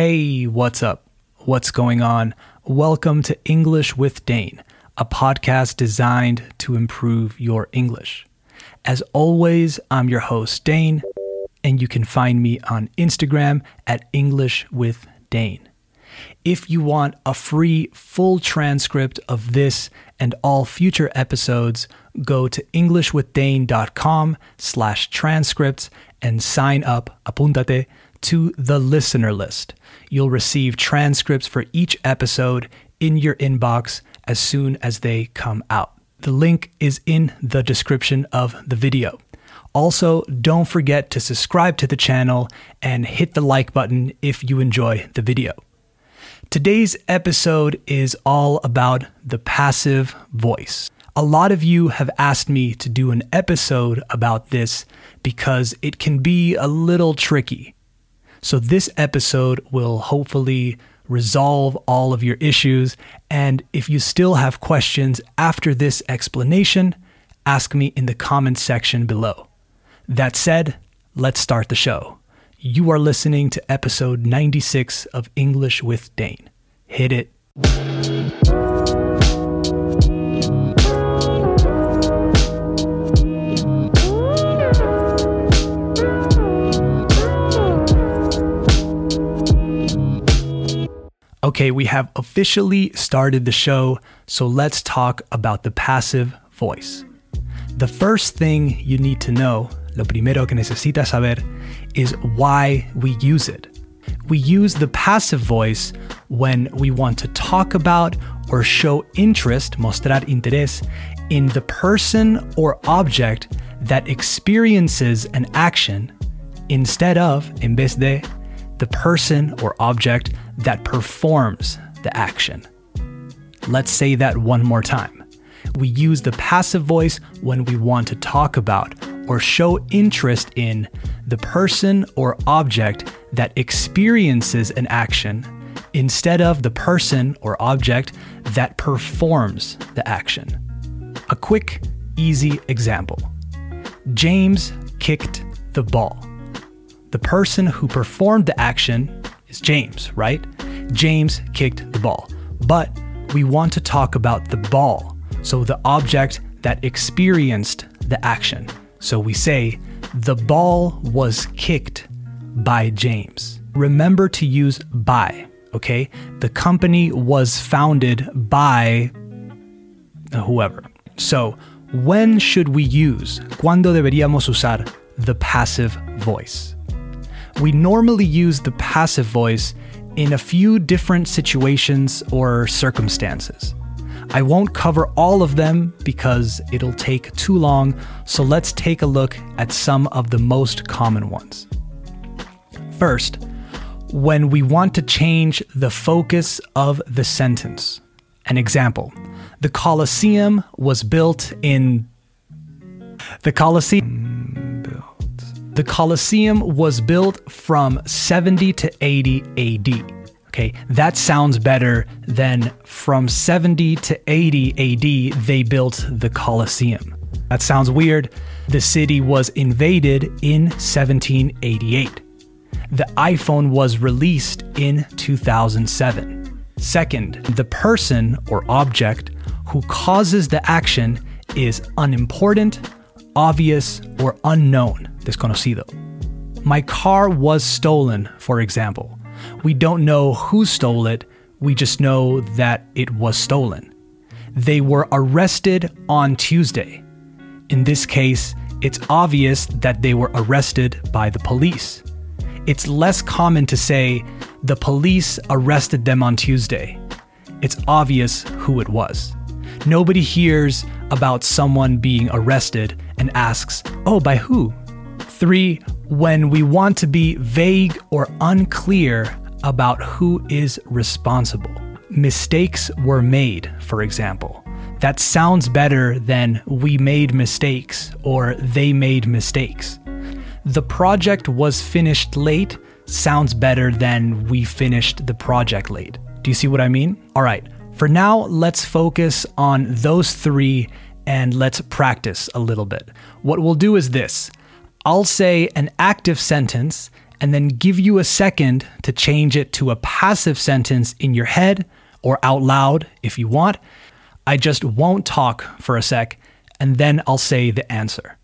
Hey, what's up? What's going on? Welcome to English with Dane, a podcast designed to improve your English. As always, I'm your host, Dane, and you can find me on Instagram at English with Dane. If you want a free full transcript of this and all future episodes, go to englishwithdane.com slash transcripts and sign up, apúntate, to the listener list. You'll receive transcripts for each episode in your inbox as soon as they come out. The link is in the description of the video. Also, don't forget to subscribe to the channel and hit the like button if you enjoy the video. Today's episode is all about the passive voice. A lot of you have asked me to do an episode about this because it can be a little tricky. So, this episode will hopefully resolve all of your issues. And if you still have questions after this explanation, ask me in the comments section below. That said, let's start the show. You are listening to episode 96 of English with Dane. Hit it. Okay, we have officially started the show, so let's talk about the passive voice. The first thing you need to know, lo primero que necesitas saber, is why we use it. We use the passive voice when we want to talk about or show interest, mostrar interés, in the person or object that experiences an action instead of, en vez de, the person or object that performs the action. Let's say that one more time. We use the passive voice when we want to talk about or show interest in the person or object that experiences an action instead of the person or object that performs the action. A quick, easy example James kicked the ball. The person who performed the action is James, right? James kicked the ball. But we want to talk about the ball, so the object that experienced the action. So we say, the ball was kicked by James. Remember to use by, okay? The company was founded by whoever. So, when should we use, cuando deberíamos usar the passive voice? We normally use the passive voice in a few different situations or circumstances. I won't cover all of them because it'll take too long, so let's take a look at some of the most common ones. First, when we want to change the focus of the sentence. An example The Colosseum was built in. The Colosseum. The Colosseum was built from 70 to 80 AD. Okay, that sounds better than from 70 to 80 AD, they built the Colosseum. That sounds weird. The city was invaded in 1788. The iPhone was released in 2007. Second, the person or object who causes the action is unimportant, obvious, or unknown, desconocido. My car was stolen, for example. We don't know who stole it, we just know that it was stolen. They were arrested on Tuesday. In this case, it's obvious that they were arrested by the police. It's less common to say, the police arrested them on Tuesday. It's obvious who it was. Nobody hears about someone being arrested and asks, oh, by who? Three, when we want to be vague or unclear about who is responsible. Mistakes were made, for example. That sounds better than we made mistakes or they made mistakes. The project was finished late sounds better than we finished the project late. Do you see what I mean? All right, for now, let's focus on those three and let's practice a little bit. What we'll do is this I'll say an active sentence and then give you a second to change it to a passive sentence in your head or out loud if you want. I just won't talk for a sec and then I'll say the answer.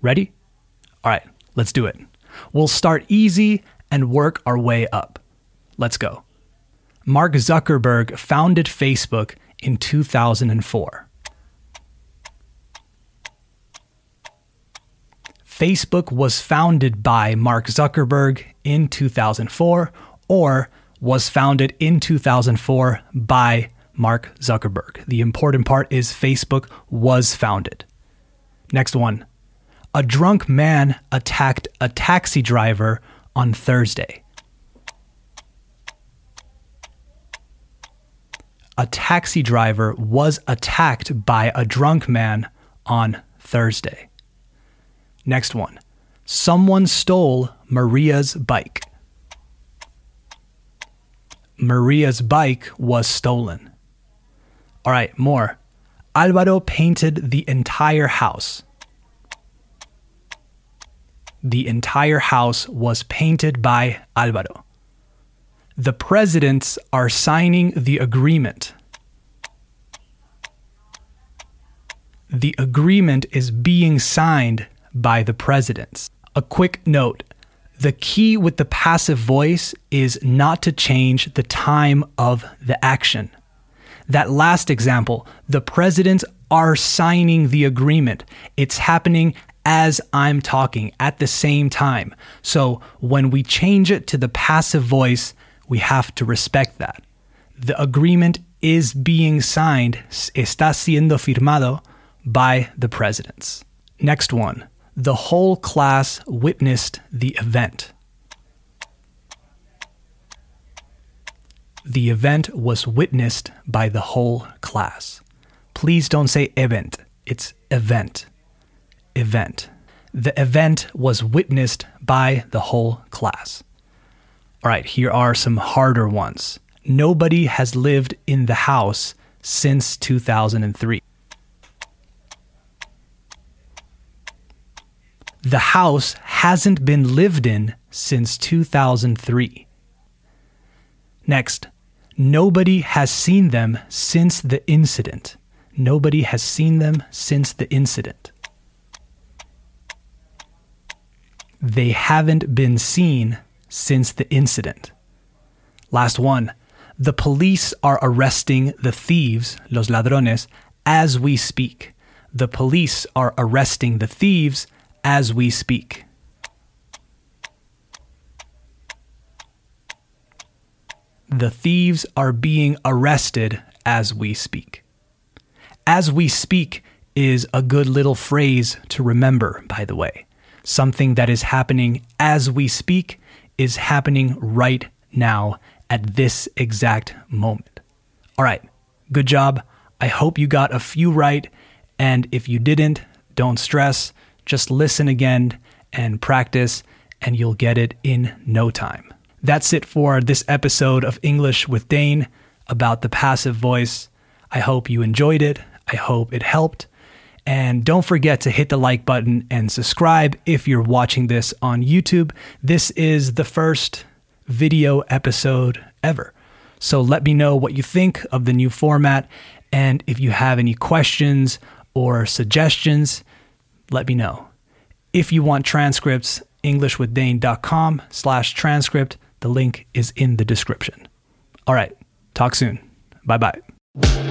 Ready? All right, let's do it. We'll start easy and work our way up. Let's go. Mark Zuckerberg founded Facebook in 2004. Facebook was founded by Mark Zuckerberg in 2004 or was founded in 2004 by Mark Zuckerberg. The important part is Facebook was founded. Next one. A drunk man attacked a taxi driver on Thursday. A taxi driver was attacked by a drunk man on Thursday. Next one. Someone stole Maria's bike. Maria's bike was stolen. All right, more. Alvaro painted the entire house. The entire house was painted by Alvaro. The presidents are signing the agreement. The agreement is being signed by the presidents. A quick note the key with the passive voice is not to change the time of the action. That last example, the presidents are signing the agreement. It's happening as I'm talking at the same time. So when we change it to the passive voice, we have to respect that. The agreement is being signed, está siendo firmado by the presidents. Next one. The whole class witnessed the event. The event was witnessed by the whole class. Please don't say event, it's event. Event. The event was witnessed by the whole class. All right, here are some harder ones. Nobody has lived in the house since 2003. The house hasn't been lived in since 2003. Next, Nobody has seen them since the incident. Nobody has seen them since the incident. They haven't been seen since the incident. Last one. The police are arresting the thieves, los ladrones, as we speak. The police are arresting the thieves as we speak. The thieves are being arrested as we speak. As we speak is a good little phrase to remember, by the way. Something that is happening as we speak is happening right now at this exact moment. All right, good job. I hope you got a few right. And if you didn't, don't stress. Just listen again and practice, and you'll get it in no time. That's it for this episode of English with Dane about the passive voice. I hope you enjoyed it. I hope it helped. And don't forget to hit the like button and subscribe if you're watching this on YouTube. This is the first video episode ever. So let me know what you think of the new format. And if you have any questions or suggestions, let me know. If you want transcripts, englishwithdane.com slash transcript. The link is in the description. All right, talk soon. Bye bye.